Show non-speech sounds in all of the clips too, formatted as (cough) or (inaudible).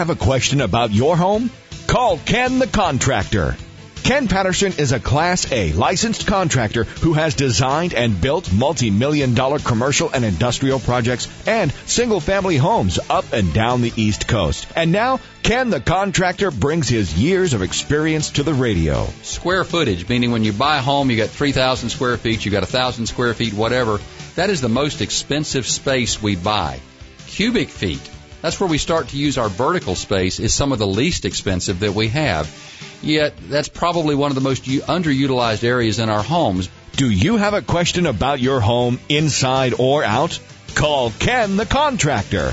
have a question about your home? Call Ken the Contractor. Ken Patterson is a Class A licensed contractor who has designed and built multi-million dollar commercial and industrial projects and single family homes up and down the East Coast. And now, Ken the Contractor brings his years of experience to the radio. Square footage, meaning when you buy a home, you got 3,000 square feet, you got 1,000 square feet, whatever. That is the most expensive space we buy. Cubic feet. That's where we start to use our vertical space is some of the least expensive that we have. Yet that's probably one of the most underutilized areas in our homes. Do you have a question about your home inside or out? Call Ken the Contractor.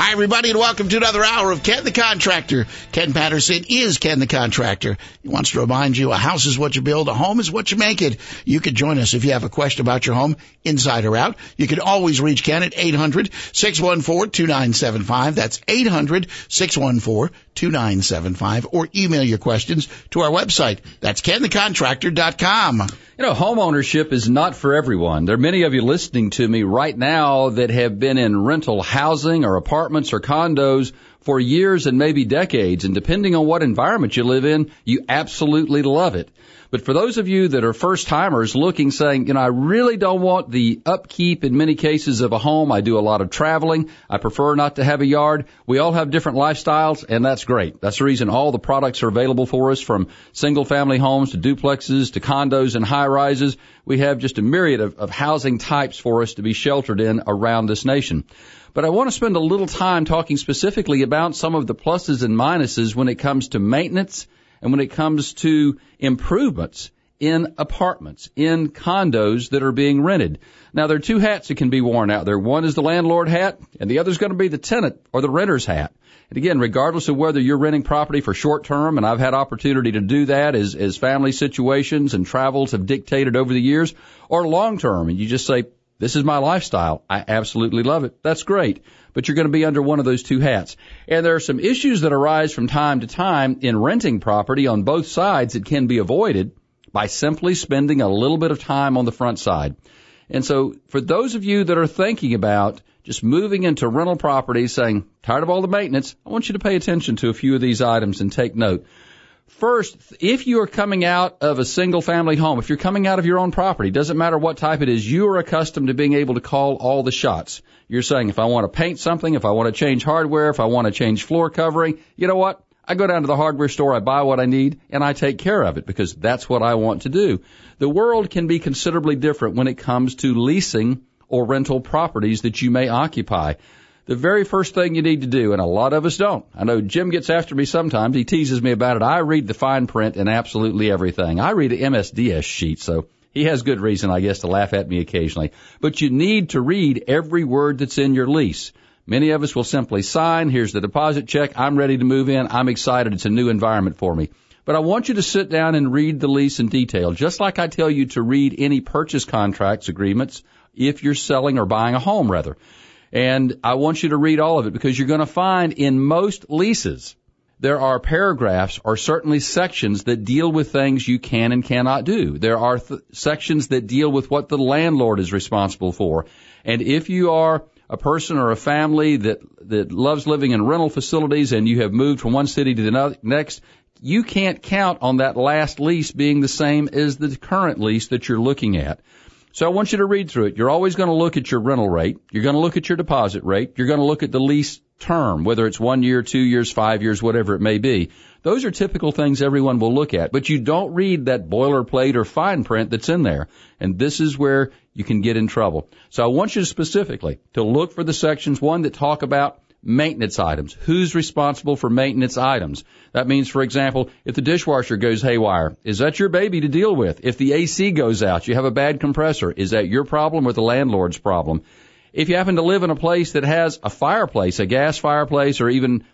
Hi, everybody, and welcome to another hour of Ken the Contractor. Ken Patterson is Ken the Contractor. He wants to remind you a house is what you build, a home is what you make it. You can join us if you have a question about your home, inside or out. You can always reach Ken at 800-614-2975. That's 800-614-2975 or email your questions to our website. That's kenthecontractor.com. You know, home ownership is not for everyone. There are many of you listening to me right now that have been in rental housing or apartments or condos for years and maybe decades. And depending on what environment you live in, you absolutely love it. But for those of you that are first timers looking, saying, you know, I really don't want the upkeep in many cases of a home. I do a lot of traveling. I prefer not to have a yard. We all have different lifestyles and that's great. That's the reason all the products are available for us from single family homes to duplexes to condos and high rises. We have just a myriad of, of housing types for us to be sheltered in around this nation. But I want to spend a little time talking specifically about some of the pluses and minuses when it comes to maintenance and when it comes to improvements in apartments, in condos that are being rented. Now there are two hats that can be worn out there. One is the landlord hat and the other is going to be the tenant or the renter's hat. And again, regardless of whether you're renting property for short term, and I've had opportunity to do that as, as family situations and travels have dictated over the years, or long term, and you just say, this is my lifestyle. I absolutely love it. That's great but you're going to be under one of those two hats. And there are some issues that arise from time to time in renting property on both sides that can be avoided by simply spending a little bit of time on the front side. And so for those of you that are thinking about just moving into rental property saying, tired of all the maintenance, I want you to pay attention to a few of these items and take note. First, if you are coming out of a single family home, if you're coming out of your own property, doesn't matter what type it is, you are accustomed to being able to call all the shots. You're saying if I want to paint something, if I want to change hardware, if I want to change floor covering, you know what? I go down to the hardware store, I buy what I need, and I take care of it because that's what I want to do. The world can be considerably different when it comes to leasing or rental properties that you may occupy the very first thing you need to do, and a lot of us don't. I know Jim gets after me sometimes. He teases me about it. I read the fine print in absolutely everything. I read the MSDS sheet, so he has good reason, I guess, to laugh at me occasionally. But you need to read every word that's in your lease. Many of us will simply sign. Here's the deposit check. I'm ready to move in. I'm excited. It's a new environment for me. But I want you to sit down and read the lease in detail, just like I tell you to read any purchase contracts agreements if you're selling or buying a home, rather. And I want you to read all of it because you're going to find in most leases, there are paragraphs or certainly sections that deal with things you can and cannot do. There are th- sections that deal with what the landlord is responsible for. And if you are a person or a family that, that loves living in rental facilities and you have moved from one city to the next, you can't count on that last lease being the same as the current lease that you're looking at. So I want you to read through it. You're always going to look at your rental rate. You're going to look at your deposit rate. You're going to look at the lease term, whether it's one year, two years, five years, whatever it may be. Those are typical things everyone will look at, but you don't read that boilerplate or fine print that's in there. And this is where you can get in trouble. So I want you specifically to look for the sections, one that talk about maintenance items. Who's responsible for maintenance items? That means, for example, if the dishwasher goes haywire, is that your baby to deal with? If the AC goes out, you have a bad compressor, is that your problem or the landlord's problem? If you happen to live in a place that has a fireplace, a gas fireplace, or even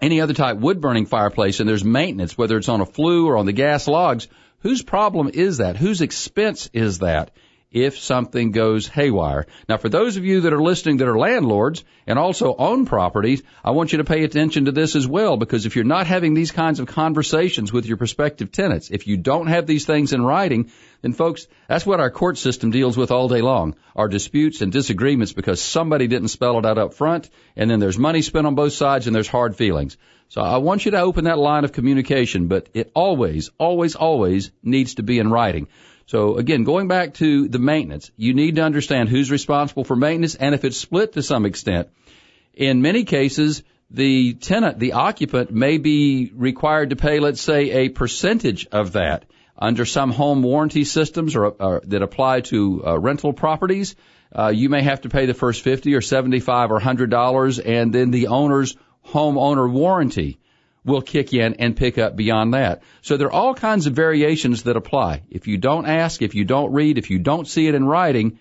any other type wood burning fireplace, and there's maintenance, whether it's on a flue or on the gas logs, whose problem is that? Whose expense is that? If something goes haywire. Now, for those of you that are listening that are landlords and also own properties, I want you to pay attention to this as well because if you're not having these kinds of conversations with your prospective tenants, if you don't have these things in writing, then folks, that's what our court system deals with all day long. Our disputes and disagreements because somebody didn't spell it out up front and then there's money spent on both sides and there's hard feelings. So I want you to open that line of communication, but it always, always, always needs to be in writing. So again, going back to the maintenance, you need to understand who's responsible for maintenance and if it's split to some extent. In many cases, the tenant, the occupant may be required to pay, let's say, a percentage of that under some home warranty systems or, or that apply to uh, rental properties. Uh, you may have to pay the first 50 or 75 or 100 dollars and then the owner's homeowner warranty will kick in and pick up beyond that. So there are all kinds of variations that apply. If you don't ask, if you don't read, if you don't see it in writing,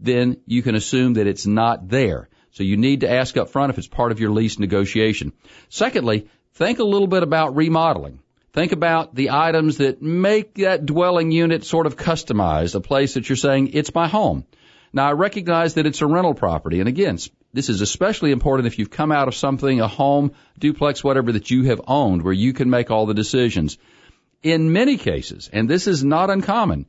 then you can assume that it's not there. So you need to ask up front if it's part of your lease negotiation. Secondly, think a little bit about remodeling. Think about the items that make that dwelling unit sort of customized, a place that you're saying, it's my home. Now I recognize that it's a rental property, and again, this is especially important if you've come out of something, a home, duplex, whatever that you have owned where you can make all the decisions. In many cases, and this is not uncommon,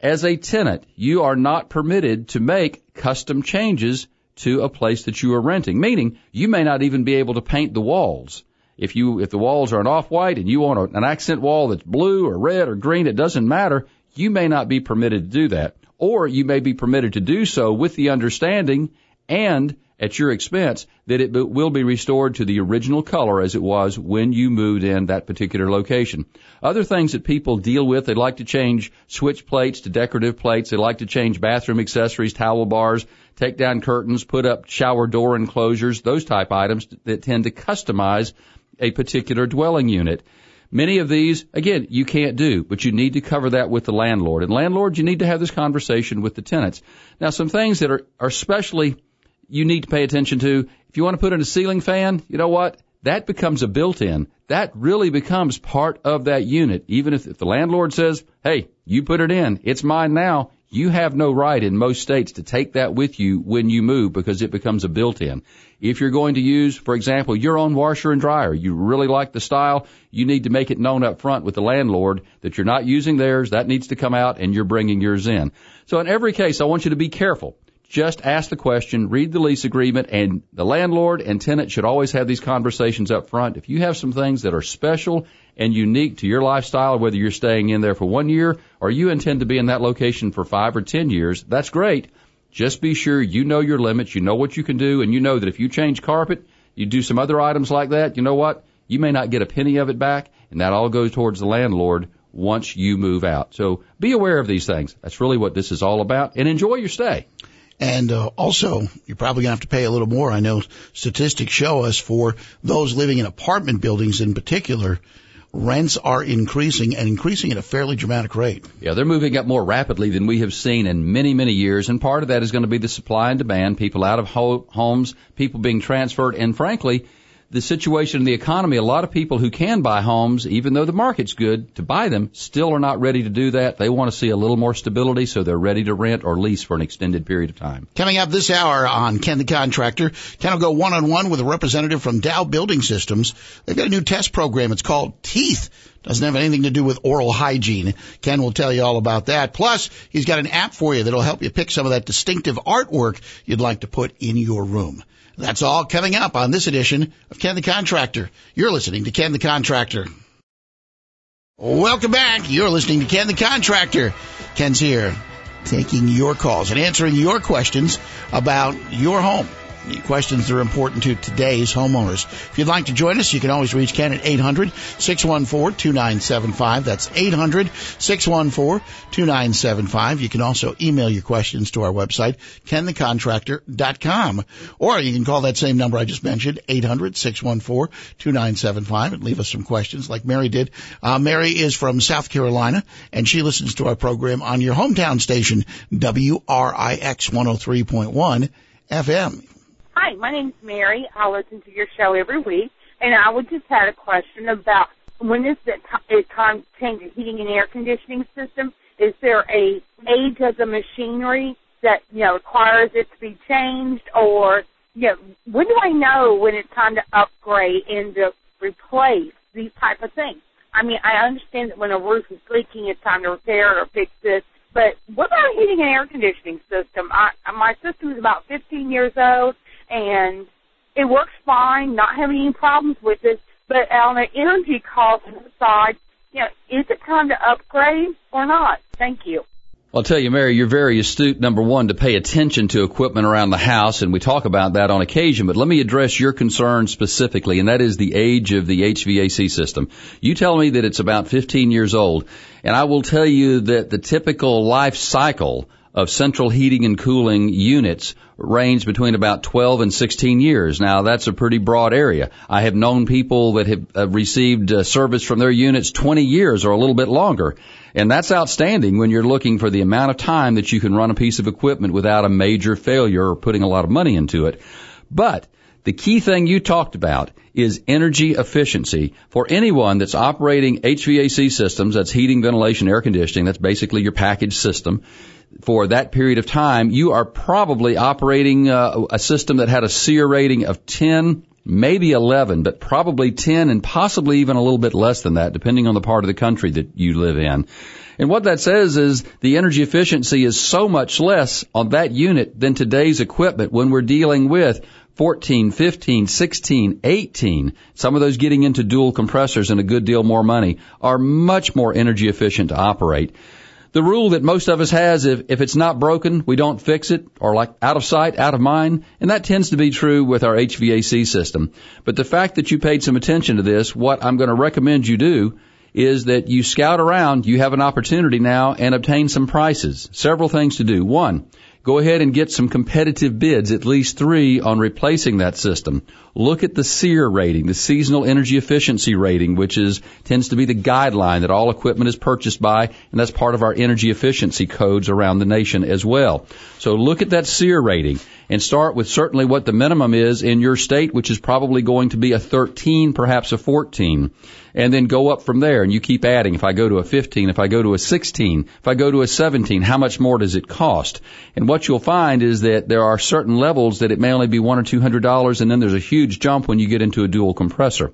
as a tenant, you are not permitted to make custom changes to a place that you are renting, meaning you may not even be able to paint the walls. If you, if the walls are an off-white and you want an accent wall that's blue or red or green, it doesn't matter. You may not be permitted to do that. Or you may be permitted to do so with the understanding and at your expense that it will be restored to the original color as it was when you moved in that particular location. Other things that people deal with, they like to change switch plates to decorative plates. They like to change bathroom accessories, towel bars, take down curtains, put up shower door enclosures, those type items that tend to customize a particular dwelling unit. Many of these, again, you can't do, but you need to cover that with the landlord. And landlords, you need to have this conversation with the tenants. Now, some things that are, are especially you need to pay attention to. If you want to put in a ceiling fan, you know what? That becomes a built-in. That really becomes part of that unit. Even if, if the landlord says, hey, you put it in, it's mine now, you have no right in most states to take that with you when you move because it becomes a built-in. If you're going to use, for example, your own washer and dryer, you really like the style, you need to make it known up front with the landlord that you're not using theirs, that needs to come out and you're bringing yours in. So in every case, I want you to be careful just ask the question, read the lease agreement, and the landlord and tenant should always have these conversations up front. If you have some things that are special and unique to your lifestyle, whether you're staying in there for one year or you intend to be in that location for five or ten years, that's great. Just be sure you know your limits, you know what you can do, and you know that if you change carpet, you do some other items like that, you know what? You may not get a penny of it back, and that all goes towards the landlord once you move out. So be aware of these things. That's really what this is all about, and enjoy your stay. And uh, also, you're probably going to have to pay a little more. I know statistics show us for those living in apartment buildings in particular, rents are increasing and increasing at a fairly dramatic rate. Yeah, they're moving up more rapidly than we have seen in many, many years. And part of that is going to be the supply and demand, people out of ho- homes, people being transferred, and frankly, the situation in the economy, a lot of people who can buy homes, even though the market's good to buy them, still are not ready to do that. They want to see a little more stability, so they're ready to rent or lease for an extended period of time. Coming up this hour on Ken the Contractor, Ken will go one on one with a representative from Dow Building Systems. They've got a new test program. It's called Teeth. Doesn't have anything to do with oral hygiene. Ken will tell you all about that. Plus, he's got an app for you that'll help you pick some of that distinctive artwork you'd like to put in your room. That's all coming up on this edition of Ken the Contractor. You're listening to Ken the Contractor. Welcome back. You're listening to Ken the Contractor. Ken's here taking your calls and answering your questions about your home questions that are important to today's homeowners. If you'd like to join us, you can always reach Ken at 800-614-2975. That's 800-614-2975. You can also email your questions to our website, kenthecontractor.com. Or you can call that same number I just mentioned, 800-614-2975 and leave us some questions like Mary did. Uh, Mary is from South Carolina and she listens to our program on your hometown station, WRIX 103.1 FM. Hi, my name's Mary. I listen to your show every week, and I would just had a question about when is it time to change the heating and air conditioning system? Is there a age of the machinery that, you know, requires it to be changed or, you know, when do I know when it's time to upgrade and to replace these type of things? I mean, I understand that when a roof is leaking, it's time to repair or fix this. But what about a heating and air conditioning system? I, my system is about 15 years old, and it works fine, not having any problems with it. But on the energy cost side, you know, is it time to upgrade or not? Thank you. I'll tell you, Mary, you're very astute, number one, to pay attention to equipment around the house, and we talk about that on occasion, but let me address your concern specifically, and that is the age of the HVAC system. You tell me that it's about 15 years old, and I will tell you that the typical life cycle of central heating and cooling units range between about 12 and 16 years. Now that's a pretty broad area. I have known people that have uh, received uh, service from their units 20 years or a little bit longer. And that's outstanding when you're looking for the amount of time that you can run a piece of equipment without a major failure or putting a lot of money into it. But the key thing you talked about is energy efficiency. For anyone that's operating HVAC systems, that's heating, ventilation, air conditioning, that's basically your package system, for that period of time, you are probably operating uh, a system that had a SEER rating of 10, maybe 11, but probably 10 and possibly even a little bit less than that, depending on the part of the country that you live in. And what that says is the energy efficiency is so much less on that unit than today's equipment when we're dealing with 14, 15, 16, 18, some of those getting into dual compressors and a good deal more money are much more energy efficient to operate the rule that most of us has if, if it's not broken, we don't fix it, or like out of sight, out of mind, and that tends to be true with our HVAC system. But the fact that you paid some attention to this, what I'm going to recommend you do is that you scout around, you have an opportunity now and obtain some prices. Several things to do. One, Go ahead and get some competitive bids, at least three, on replacing that system. Look at the SEER rating, the seasonal energy efficiency rating, which is, tends to be the guideline that all equipment is purchased by, and that's part of our energy efficiency codes around the nation as well. So look at that SEER rating and start with certainly what the minimum is in your state, which is probably going to be a 13, perhaps a 14 and then go up from there and you keep adding. If I go to a 15, if I go to a 16, if I go to a 17, how much more does it cost? And what you'll find is that there are certain levels that it may only be one or two hundred dollars and then there's a huge jump when you get into a dual compressor.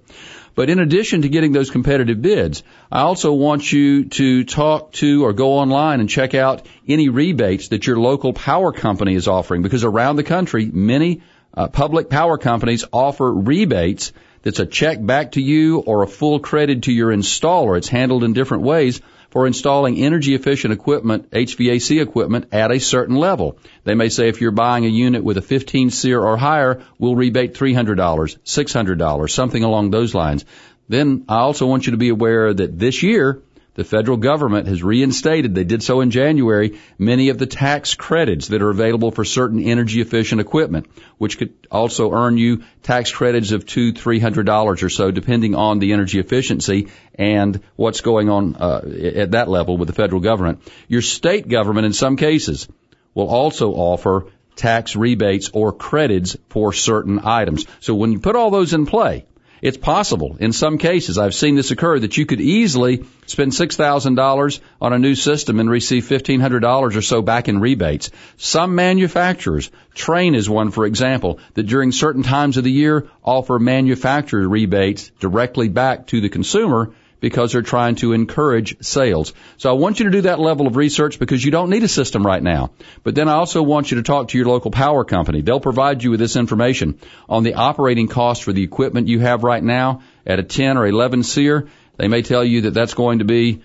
But in addition to getting those competitive bids, I also want you to talk to or go online and check out any rebates that your local power company is offering because around the country, many uh, public power companies offer rebates that's a check back to you or a full credit to your installer. It's handled in different ways for installing energy efficient equipment, HVAC equipment at a certain level. They may say if you're buying a unit with a 15 SEER or higher, we'll rebate $300, $600, something along those lines. Then I also want you to be aware that this year, the federal government has reinstated, they did so in January, many of the tax credits that are available for certain energy efficient equipment, which could also earn you tax credits of two, three hundred dollars or so, depending on the energy efficiency and what's going on uh, at that level with the federal government. Your state government, in some cases, will also offer tax rebates or credits for certain items. So when you put all those in play, it's possible in some cases, I've seen this occur, that you could easily spend $6,000 on a new system and receive $1,500 or so back in rebates. Some manufacturers, Trane is one for example, that during certain times of the year offer manufacturer rebates directly back to the consumer because they're trying to encourage sales. So I want you to do that level of research because you don't need a system right now. But then I also want you to talk to your local power company. They'll provide you with this information on the operating cost for the equipment you have right now at a 10 or 11 SEER. They may tell you that that's going to be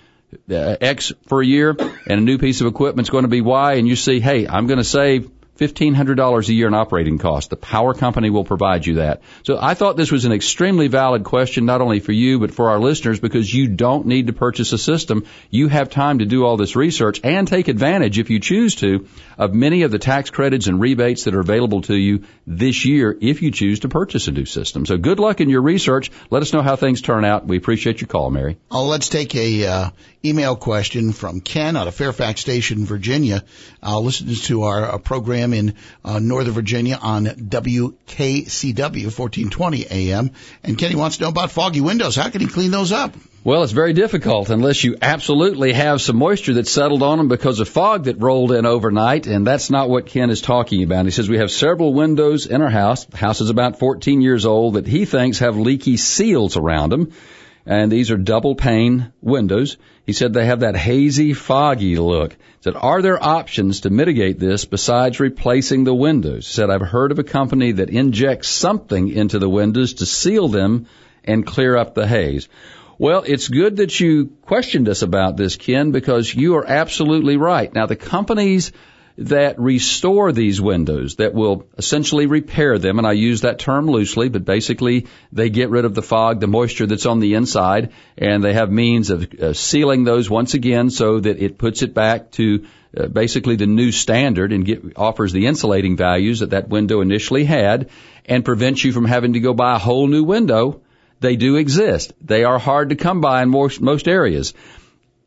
uh, X for a year and a new piece of equipment is going to be Y and you see, hey, I'm going to save $1,500 a year in operating costs. The power company will provide you that. So I thought this was an extremely valid question, not only for you, but for our listeners, because you don't need to purchase a system. You have time to do all this research and take advantage, if you choose to, of many of the tax credits and rebates that are available to you this year if you choose to purchase a new system. So good luck in your research. Let us know how things turn out. We appreciate your call, Mary. Oh, let's take a uh, email question from Ken out of Fairfax Station, Virginia. Uh, listens to our uh, program in uh, Northern Virginia on WKCW 1420 AM. And Kenny wants to know about foggy windows. How can he clean those up? Well, it's very difficult unless you absolutely have some moisture that settled on them because of fog that rolled in overnight, and that's not what Ken is talking about. He says we have several windows in our house. The house is about 14 years old that he thinks have leaky seals around them, and these are double pane windows. He said they have that hazy, foggy look. He said, are there options to mitigate this besides replacing the windows? He said, I've heard of a company that injects something into the windows to seal them and clear up the haze. Well, it's good that you questioned us about this, Ken, because you are absolutely right. Now, the companies that restore these windows, that will essentially repair them, and I use that term loosely, but basically they get rid of the fog, the moisture that's on the inside, and they have means of uh, sealing those once again so that it puts it back to uh, basically the new standard and get, offers the insulating values that that window initially had and prevents you from having to go buy a whole new window they do exist. They are hard to come by in most, most areas.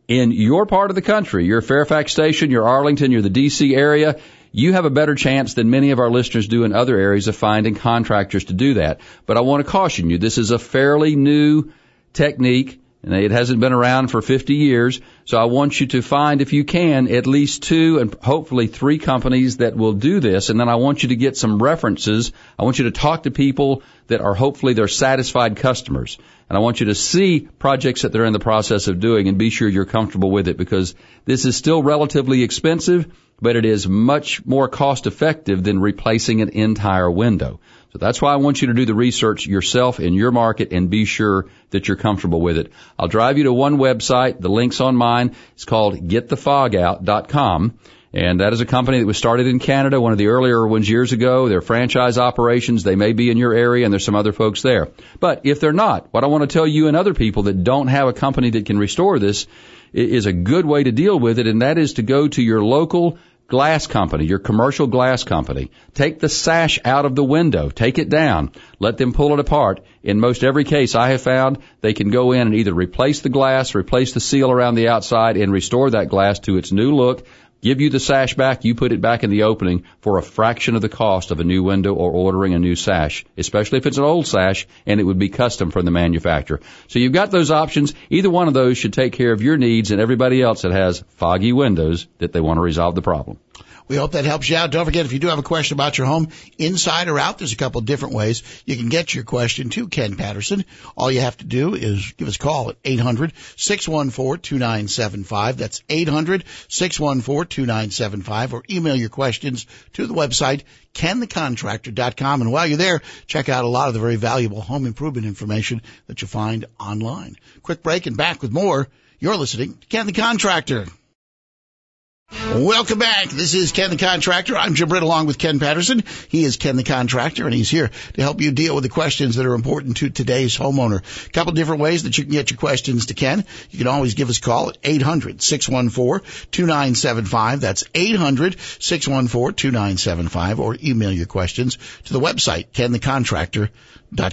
In your part of the country, your Fairfax station, your Arlington, your the DC area, you have a better chance than many of our listeners do in other areas of finding contractors to do that. But I want to caution you, this is a fairly new technique and it hasn't been around for 50 years. So I want you to find, if you can, at least two and hopefully three companies that will do this. And then I want you to get some references. I want you to talk to people that are hopefully they're satisfied customers. And I want you to see projects that they're in the process of doing and be sure you're comfortable with it because this is still relatively expensive, but it is much more cost effective than replacing an entire window. So that's why I want you to do the research yourself in your market and be sure that you're comfortable with it. I'll drive you to one website. The link's on mine. It's called getthefogout.com. And that is a company that was started in Canada, one of the earlier ones years ago. They're franchise operations. They may be in your area and there's some other folks there. But if they're not, what I want to tell you and other people that don't have a company that can restore this is a good way to deal with it. And that is to go to your local glass company, your commercial glass company. Take the sash out of the window. Take it down. Let them pull it apart. In most every case I have found, they can go in and either replace the glass, replace the seal around the outside, and restore that glass to its new look give you the sash back, you put it back in the opening for a fraction of the cost of a new window or ordering a new sash, especially if it's an old sash and it would be custom from the manufacturer. So you've got those options. Either one of those should take care of your needs and everybody else that has foggy windows that they want to resolve the problem. We hope that helps you out. Don't forget, if you do have a question about your home, inside or out, there's a couple different ways you can get your question to Ken Patterson. All you have to do is give us a call at 800-614-2975. That's 800-614-2975 or email your questions to the website kenthecontractor.com. And while you're there, check out a lot of the very valuable home improvement information that you'll find online. Quick break and back with more. You're listening to Ken the Contractor. Welcome back. This is Ken the Contractor. I'm Jim Britt along with Ken Patterson. He is Ken the Contractor and he's here to help you deal with the questions that are important to today's homeowner. A couple different ways that you can get your questions to Ken. You can always give us a call at 800-614-2975. That's 800-614-2975 or email your questions to the website, kenthecontractor.com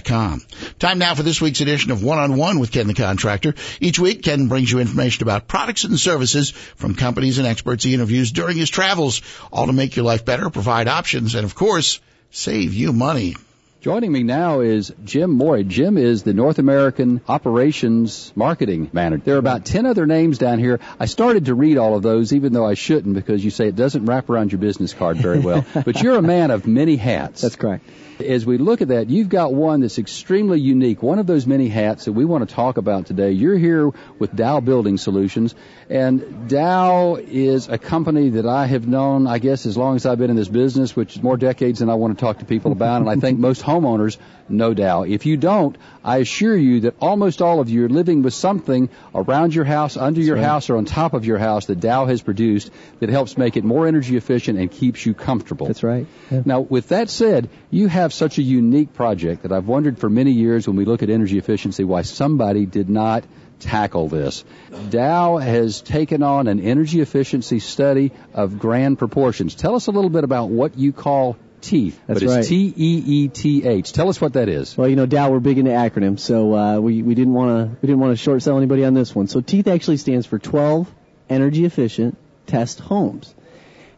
Com. Time now for this week's edition of One on One with Ken the Contractor. Each week, Ken brings you information about products and services from companies and experts he interviews during his travels, all to make your life better, provide options, and of course, save you money. Joining me now is Jim Morey. Jim is the North American Operations Marketing Manager. There are about 10 other names down here. I started to read all of those, even though I shouldn't, because you say it doesn't wrap around your business card very well. but you're a man of many hats. That's correct. As we look at that, you've got one that's extremely unique, one of those many hats that we want to talk about today. You're here with Dow Building Solutions, and Dow is a company that I have known, I guess, as long as I've been in this business, which is more decades than I want to talk to people about, and I think (laughs) most homeowners know Dow. If you don't, I assure you that almost all of you are living with something around your house, under your right. house, or on top of your house that Dow has produced that helps make it more energy efficient and keeps you comfortable. That's right. Yeah. Now, with that said, you have such a unique project that I've wondered for many years when we look at energy efficiency why somebody did not tackle this. Dow has taken on an energy efficiency study of grand proportions. Tell us a little bit about what you call teeth. That's but right. It's T E E T H. Tell us what that is. Well, you know, Dow, we're big into acronyms, so uh, we we didn't want to we didn't want to short sell anybody on this one. So teeth actually stands for 12 energy efficient test homes.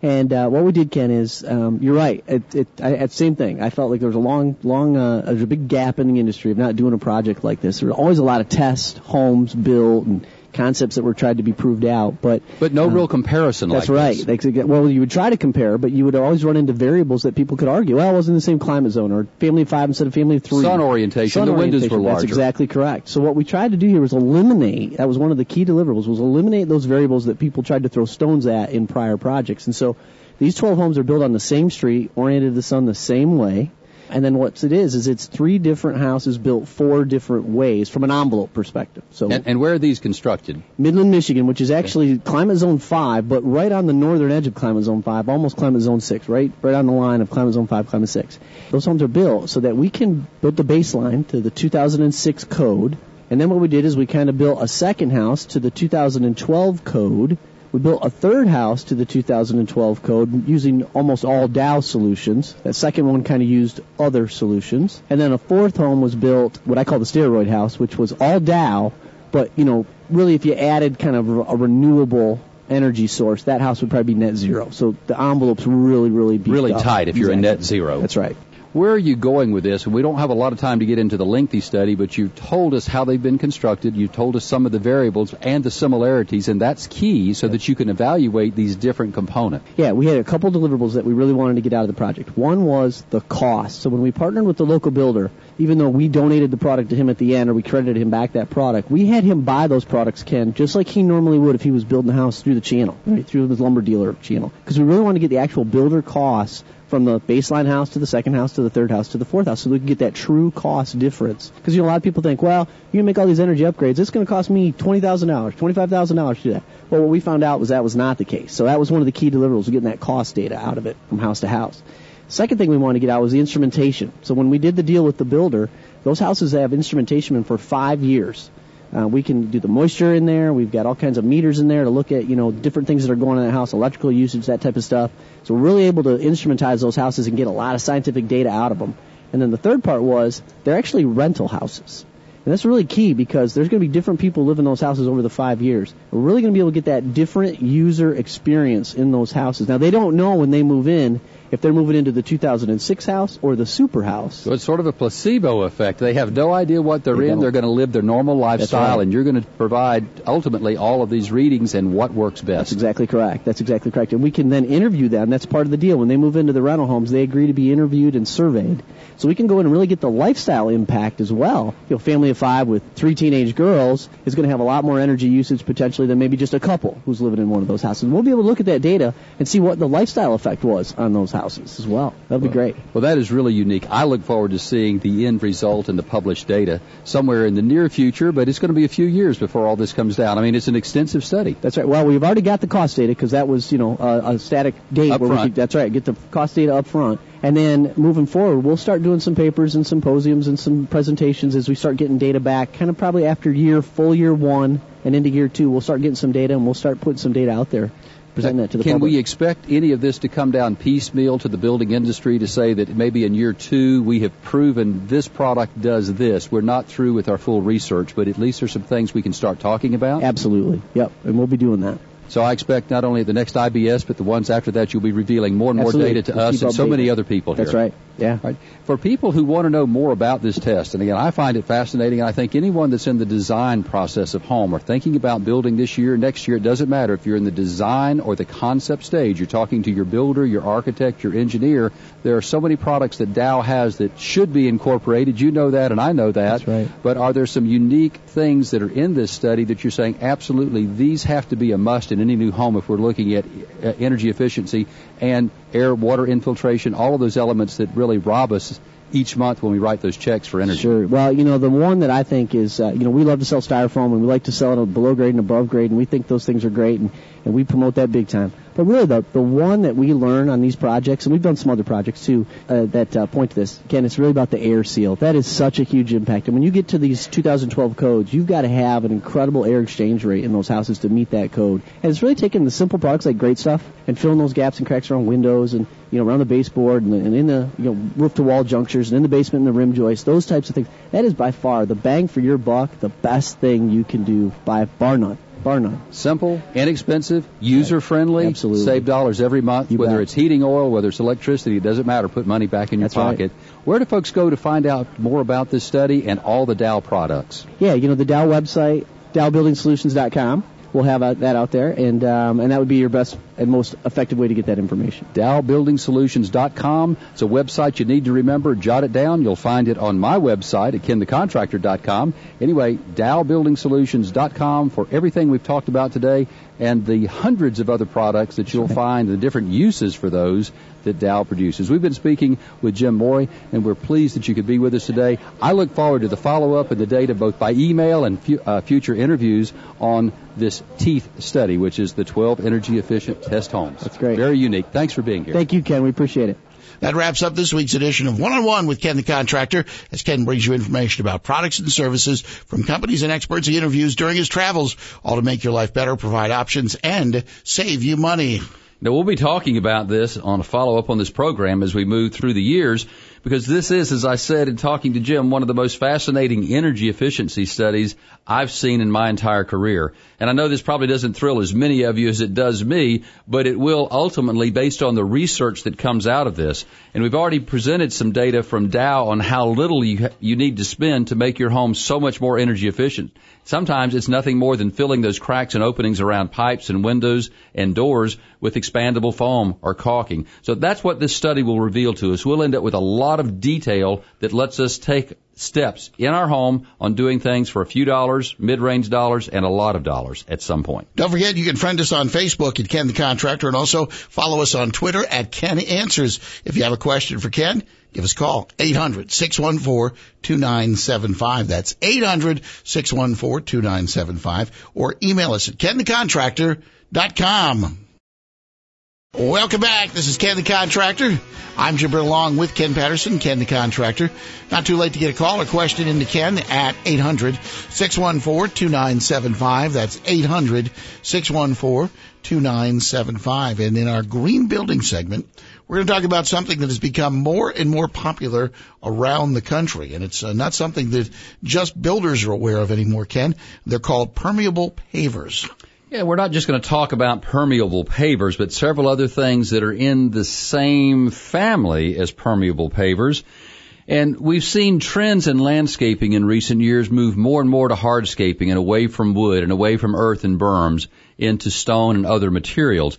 And uh, what we did, Ken, is um, you're right. It, it, I, at same thing. I felt like there was a long, long, uh, there's a big gap in the industry of not doing a project like this. There were always a lot of tests, homes built, and concepts that were tried to be proved out, but but no uh, real comparison. That's like right. This. Well, you would try to compare, but you would always run into variables that people could argue. Well, it wasn't the same climate zone, or family of five instead of family of three. Sun orientation. Sun the orientation. windows were larger. That's exactly correct. So what we tried to do here was eliminate. That was one of the key deliverables. Was eliminate those variables that people tried to throw stones at in prior projects. And so these 12 homes are built on the same street, oriented to the sun the same way. And then what it is is it's three different houses built four different ways from an envelope perspective. So and, and where are these constructed? Midland, Michigan, which is actually okay. climate zone five, but right on the northern edge of climate zone five, almost climate zone six, right right on the line of climate zone five, climate six. Those homes are built so that we can build the baseline to the 2006 code. And then what we did is we kind of built a second house to the 2012 code we built a third house to the 2012 code using almost all Dow solutions. That second one kind of used other solutions. And then a fourth home was built, what I call the steroid house, which was all Dow, but, you know, really if you added kind of a renewable energy source, that house would probably be net zero. So the envelope's really, really be really up. tight if you're a net zero. That's right where are you going with this? We don't have a lot of time to get into the lengthy study, but you've told us how they've been constructed. You've told us some of the variables and the similarities, and that's key so that you can evaluate these different components. Yeah, we had a couple deliverables that we really wanted to get out of the project. One was the cost. So when we partnered with the local builder, even though we donated the product to him at the end or we credited him back that product, we had him buy those products, Ken, just like he normally would if he was building a house through the channel, right, through his lumber dealer channel. Because we really wanted to get the actual builder costs from the baseline house to the second house to the third house to the fourth house so we can get that true cost difference. Because you know a lot of people think, well, you're gonna make all these energy upgrades, it's gonna cost me twenty thousand dollars, twenty five thousand dollars to do that. Well, what we found out was that was not the case. So that was one of the key deliverables, getting that cost data out of it from house to house. Second thing we wanted to get out was the instrumentation. So when we did the deal with the builder, those houses have instrumentation for five years. Uh, we can do the moisture in there. We've got all kinds of meters in there to look at, you know, different things that are going on in the house, electrical usage, that type of stuff. So we're really able to instrumentize those houses and get a lot of scientific data out of them. And then the third part was they're actually rental houses. And that's really key because there's going to be different people live in those houses over the five years. We're really going to be able to get that different user experience in those houses. Now they don't know when they move in if they're moving into the 2006 house or the super house. So it's sort of a placebo effect. They have no idea what they're they in. Don't. They're going to live their normal lifestyle, right. and you're going to provide ultimately all of these readings and what works best. That's exactly correct. That's exactly correct. And we can then interview them. That's part of the deal. When they move into the rental homes, they agree to be interviewed and surveyed. So we can go in and really get the lifestyle impact as well. You know, family of five with three teenage girls is going to have a lot more energy usage potentially than maybe just a couple who's living in one of those houses. And we'll be able to look at that data and see what the lifestyle effect was on those houses as well. That'd be well, great. Well, that is really unique. I look forward to seeing the end result and the published data somewhere in the near future, but it's going to be a few years before all this comes down. I mean, it's an extensive study. That's right. Well, we've already got the cost data because that was, you know, a, a static date. Up where front. We could, that's right. Get the cost data up front. And then moving forward, we'll start doing some papers and symposiums and some presentations as we start getting data back, kind of probably after year, full year one and into year two, we'll start getting some data and we'll start putting some data out there presenting that to the Can public. we expect any of this to come down piecemeal to the building industry to say that maybe in year two we have proven this product does this? We're not through with our full research, but at least there's some things we can start talking about? Absolutely. Yep. And we'll be doing that. So I expect not only the next IBS, but the ones after that, you'll be revealing more and more Absolutely. data to We'll us and so many other people here. That's right. Yeah. Right. For people who want to know more about this test, and again, I find it fascinating. I think anyone that's in the design process of home or thinking about building this year, next year, it doesn't matter if you're in the design or the concept stage. You're talking to your builder, your architect, your engineer. There are so many products that Dow has that should be incorporated. You know that, and I know that. Right. But are there some unique things that are in this study that you're saying absolutely these have to be a must in any new home if we're looking at uh, energy efficiency and air, water infiltration, all of those elements that really rob us each month when we write those checks for energy. Sure. Well, you know, the one that I think is, uh, you know, we love to sell styrofoam and we like to sell it below grade and above grade, and we think those things are great, and, and we promote that big time. But really, the the one that we learn on these projects, and we've done some other projects too uh, that uh, point to this. Again, it's really about the air seal. That is such a huge impact. And when you get to these 2012 codes, you've got to have an incredible air exchange rate in those houses to meet that code. And it's really taking the simple products like great stuff and filling those gaps and cracks around windows and you know around the baseboard and, and in the you know roof to wall junctures and in the basement and the rim joists, those types of things. That is by far the bang for your buck, the best thing you can do by bar none. Bar none. Simple, inexpensive, user friendly. Absolutely. Save dollars every month, You whether bet. it's heating oil, whether it's electricity, it doesn't matter. Put money back in your That's right. pocket. Where do folks go to find out more about this study and all the Dow products? Yeah, you know the Dow website, DowBuildingSolutions.com. We'll have uh, that out there, and um, and that would be your best and most effective way to get that information. DowBuildingSolutions.com. It's a website you need to remember. Jot it down. You'll find it on my website at KenTheContractor.com. Anyway, DowBuildingSolutions.com for everything we've talked about today and the hundreds of other products that you'll find, the different uses for those that Dow produces. We've been speaking with Jim Morey, and we're pleased that you could be with us today. I look forward to the follow-up and the data both by email and fu- uh, future interviews on this teeth study, which is the 12 energy efficient test homes. That's great. Very unique. Thanks for being here. Thank you, Ken. We appreciate it. That wraps up this week's edition of One on One with Ken the Contractor, as Ken brings you information about products and services from companies and experts he interviews during his travels, all to make your life better, provide options, and save you money. Now we'll be talking about this on a follow up on this program as we move through the years because this is, as I said in talking to Jim, one of the most fascinating energy efficiency studies I've seen in my entire career. And I know this probably doesn't thrill as many of you as it does me, but it will ultimately based on the research that comes out of this. And we've already presented some data from Dow on how little you, you need to spend to make your home so much more energy efficient. Sometimes it's nothing more than filling those cracks and openings around pipes and windows and doors with expandable foam or caulking. So that's what this study will reveal to us. We'll end up with a lot of detail that lets us take steps in our home on doing things for a few dollars, mid-range dollars, and a lot of dollars at some point. Don't forget you can friend us on Facebook at Ken the Contractor and also follow us on Twitter at Ken Answers. If you have a question for Ken, give us a call. 800-614-2975. That's 800-614-2975 or email us at kenthecontractor.com. Welcome back. This is Ken the Contractor. I'm Jim Britt along with Ken Patterson, Ken the Contractor. Not too late to get a call or question into Ken at 800-614-2975. That's 800-614-2975. And in our green building segment, we're going to talk about something that has become more and more popular around the country. And it's uh, not something that just builders are aware of anymore, Ken. They're called permeable pavers. Yeah, we're not just going to talk about permeable pavers, but several other things that are in the same family as permeable pavers. And we've seen trends in landscaping in recent years move more and more to hardscaping and away from wood and away from earth and berms into stone and other materials.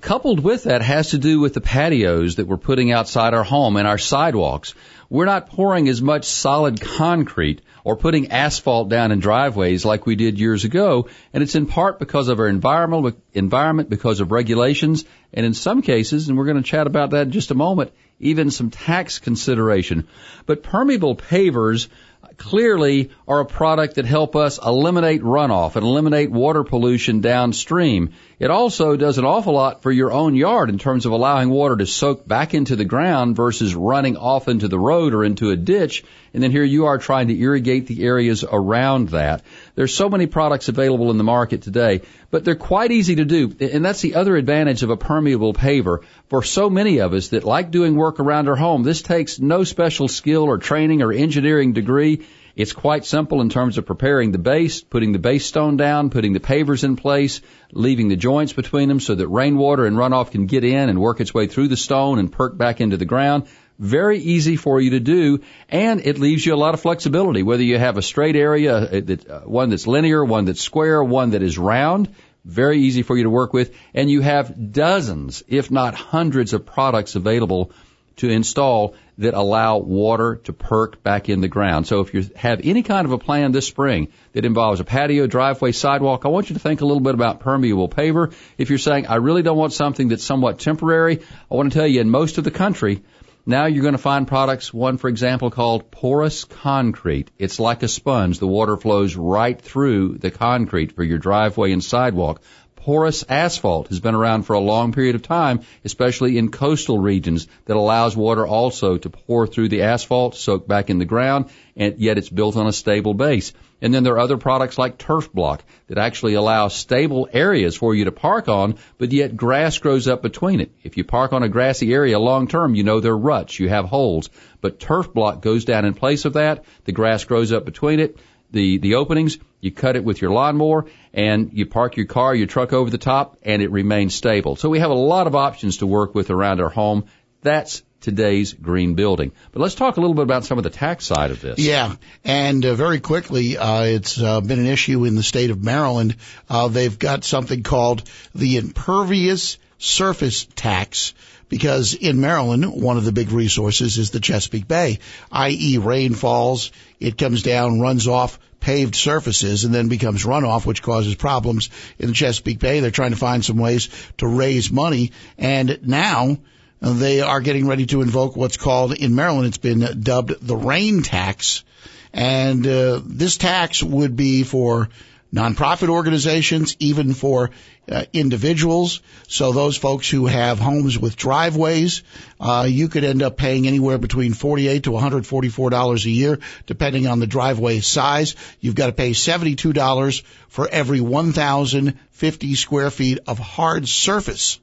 Coupled with that has to do with the patios that we're putting outside our home and our sidewalks. We're not pouring as much solid concrete or putting asphalt down in driveways like we did years ago, and it's in part because of our environmental environment, because of regulations, and in some cases, and we're going to chat about that in just a moment, even some tax consideration. But permeable pavers clearly are a product that help us eliminate runoff and eliminate water pollution downstream. It also does an awful lot for your own yard in terms of allowing water to soak back into the ground versus running off into the road or into a ditch. And then here you are trying to irrigate the areas around that. There's so many products available in the market today, but they're quite easy to do. And that's the other advantage of a permeable paver. For so many of us that like doing work around our home, this takes no special skill or training or engineering degree. It's quite simple in terms of preparing the base, putting the base stone down, putting the pavers in place, leaving the joints between them so that rainwater and runoff can get in and work its way through the stone and perk back into the ground. Very easy for you to do, and it leaves you a lot of flexibility. Whether you have a straight area, uh, uh, one that's linear, one that's square, one that is round, very easy for you to work with, and you have dozens, if not hundreds of products available to install that allow water to perk back in the ground. So if you have any kind of a plan this spring that involves a patio, driveway, sidewalk, I want you to think a little bit about permeable paver. If you're saying, I really don't want something that's somewhat temporary, I want to tell you in most of the country, now you're going to find products, one for example called porous concrete. It's like a sponge. The water flows right through the concrete for your driveway and sidewalk. Porous asphalt has been around for a long period of time, especially in coastal regions that allows water also to pour through the asphalt, soak back in the ground, and yet it's built on a stable base. And then there are other products like turf block that actually allow stable areas for you to park on, but yet grass grows up between it. If you park on a grassy area long term, you know there are ruts, you have holes. But turf block goes down in place of that, the grass grows up between it, the, the openings, you cut it with your lawnmower, and you park your car, your truck over the top, and it remains stable. So we have a lot of options to work with around our home. That's today's green building. But let's talk a little bit about some of the tax side of this. Yeah, and uh, very quickly, uh, it's uh, been an issue in the state of Maryland. Uh, they've got something called the impervious surface tax because in Maryland, one of the big resources is the Chesapeake Bay, i.e. rain falls, it comes down, runs off paved surfaces and then becomes runoff, which causes problems in the Chesapeake Bay. They're trying to find some ways to raise money. And now they are getting ready to invoke what's called in Maryland, it's been dubbed the rain tax. And uh, this tax would be for nonprofit organizations, even for uh, individuals. So those folks who have homes with driveways, uh, you could end up paying anywhere between 48 to 144 dollars a year, depending on the driveway size. You've got to pay 72 dollars for every 1,050 square feet of hard surface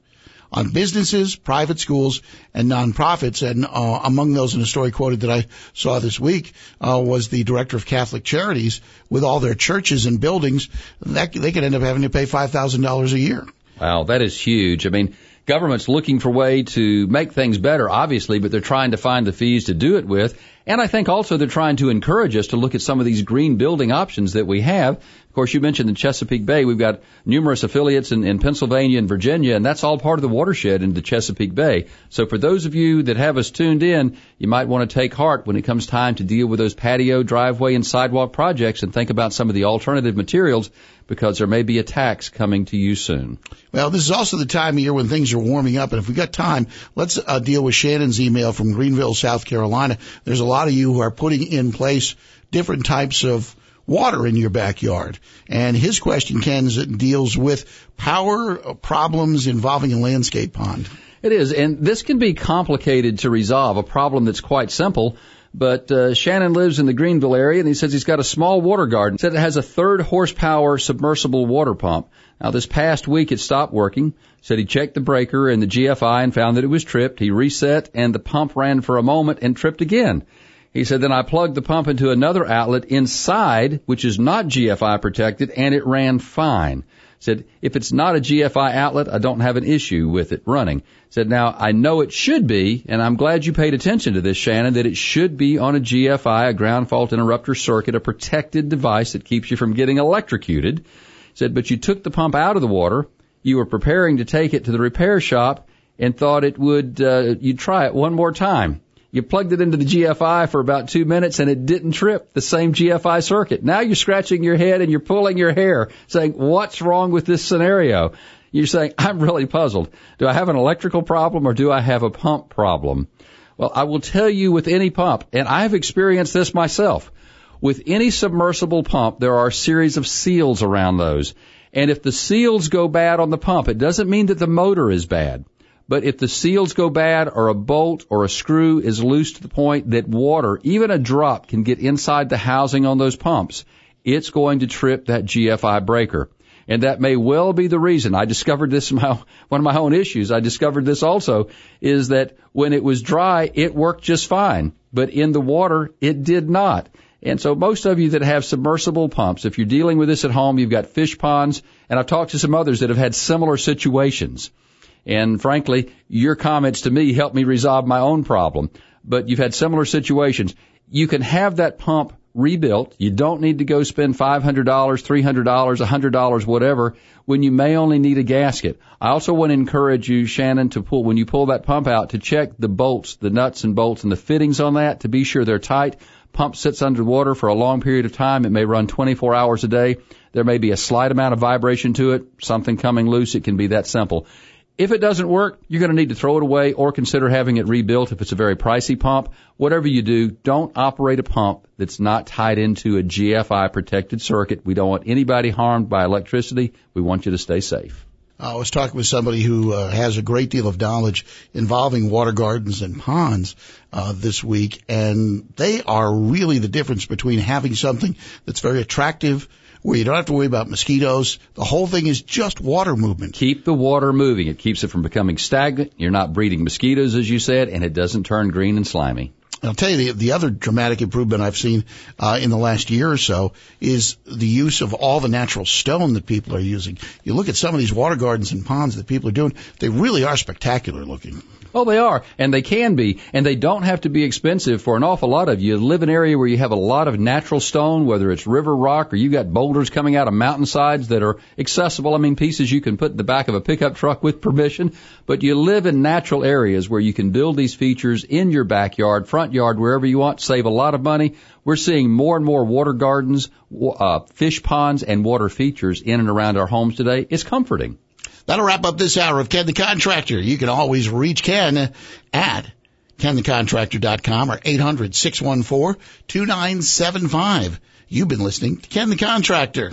on businesses, private schools, and nonprofits. And uh, among those in a story quoted that I saw this week uh, was the director of Catholic Charities with all their churches and buildings. That they could end up having to pay five thousand dollars a year. Wow, that is huge. I mean, government's looking for a way to make things better, obviously, but they're trying to find the fees to do it with. And I think also they're trying to encourage us to look at some of these green building options that we have. Of course, you mentioned the Chesapeake Bay. We've got numerous affiliates in, in Pennsylvania and Virginia, and that's all part of the watershed in the Chesapeake Bay. So for those of you that have us tuned in, you might want to take heart when it comes time to deal with those patio, driveway, and sidewalk projects and think about some of the alternative materials because there may be a tax coming to you soon. Well, this is also the time of year when things are warming up, and if we've got time, let's uh, deal with Shannon's email from Greenville, South Carolina. There's a lot of you who are putting in place different types of water in your backyard. And his question, Ken, deals with power problems involving a landscape pond. It is, and this can be complicated to resolve, a problem that's quite simple. But uh, Shannon lives in the Greenville area, and he says he's got a small water garden. Said it has a third horsepower submersible water pump. Now this past week it stopped working. Said he checked the breaker and the GFI and found that it was tripped. He reset and the pump ran for a moment and tripped again. He said, then I plugged the pump into another outlet inside, which is not GFI protected, and it ran fine. Said, if it's not a GFI outlet, I don't have an issue with it running. Said, now I know it should be, and I'm glad you paid attention to this, Shannon, that it should be on a GFI, a ground fault interrupter circuit, a protected device that keeps you from getting electrocuted. Said, but you took the pump out of the water, you were preparing to take it to the repair shop, and thought it would, uh, you'd try it one more time. You plugged it into the GFI for about two minutes and it didn't trip the same GFI circuit. Now you're scratching your head and you're pulling your hair saying, what's wrong with this scenario? You're saying, I'm really puzzled. Do I have an electrical problem or do I have a pump problem? Well, I will tell you with any pump, and I've experienced this myself. With any submersible pump, there are a series of seals around those. And if the seals go bad on the pump, it doesn't mean that the motor is bad. But if the seals go bad or a bolt or a screw is loose to the point that water, even a drop, can get inside the housing on those pumps, it's going to trip that GFI breaker. And that may well be the reason. I discovered this in (laughs) my, one of my own issues. I discovered this also is that when it was dry, it worked just fine. But in the water, it did not. And so most of you that have submersible pumps, if you're dealing with this at home, you've got fish ponds, and I've talked to some others that have had similar situations. And frankly, your comments to me helped me resolve my own problem. But you've had similar situations. You can have that pump rebuilt. You don't need to go spend $500, $300, $100, whatever, when you may only need a gasket. I also want to encourage you, Shannon, to pull, when you pull that pump out, to check the bolts, the nuts and bolts and the fittings on that to be sure they're tight. Pump sits underwater for a long period of time. It may run 24 hours a day. There may be a slight amount of vibration to it, something coming loose. It can be that simple. If it doesn't work, you're going to need to throw it away or consider having it rebuilt if it's a very pricey pump. Whatever you do, don't operate a pump that's not tied into a GFI protected circuit. We don't want anybody harmed by electricity. We want you to stay safe. I was talking with somebody who uh, has a great deal of knowledge involving water gardens and ponds uh, this week, and they are really the difference between having something that's very attractive where you don't have to worry about mosquitoes. The whole thing is just water movement. Keep the water moving. It keeps it from becoming stagnant. You're not breeding mosquitoes, as you said, and it doesn't turn green and slimy. I'll tell you the, the other dramatic improvement I've seen uh, in the last year or so is the use of all the natural stone that people are using. You look at some of these water gardens and ponds that people are doing; they really are spectacular looking. Oh, they are, and they can be, and they don't have to be expensive for an awful lot of you. Live in an area where you have a lot of natural stone, whether it's river rock or you've got boulders coming out of mountainsides that are accessible. I mean, pieces you can put in the back of a pickup truck with permission, but you live in natural areas where you can build these features in your backyard, front yard, wherever you want, save a lot of money. We're seeing more and more water gardens, uh, fish ponds, and water features in and around our homes today. It's comforting. That'll wrap up this hour of Ken the Contractor. You can always reach Ken at kenthecontractor.com or 800-614-2975. You've been listening to Ken the Contractor.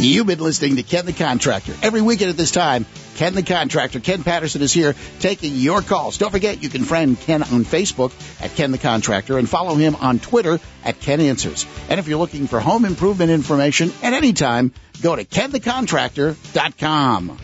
You've been listening to Ken the Contractor. Every weekend at this time, Ken the Contractor, Ken Patterson is here taking your calls. Don't forget you can friend Ken on Facebook at Ken the Contractor and follow him on Twitter at Ken Answers. And if you're looking for home improvement information at any time, go to kenthecontractor.com.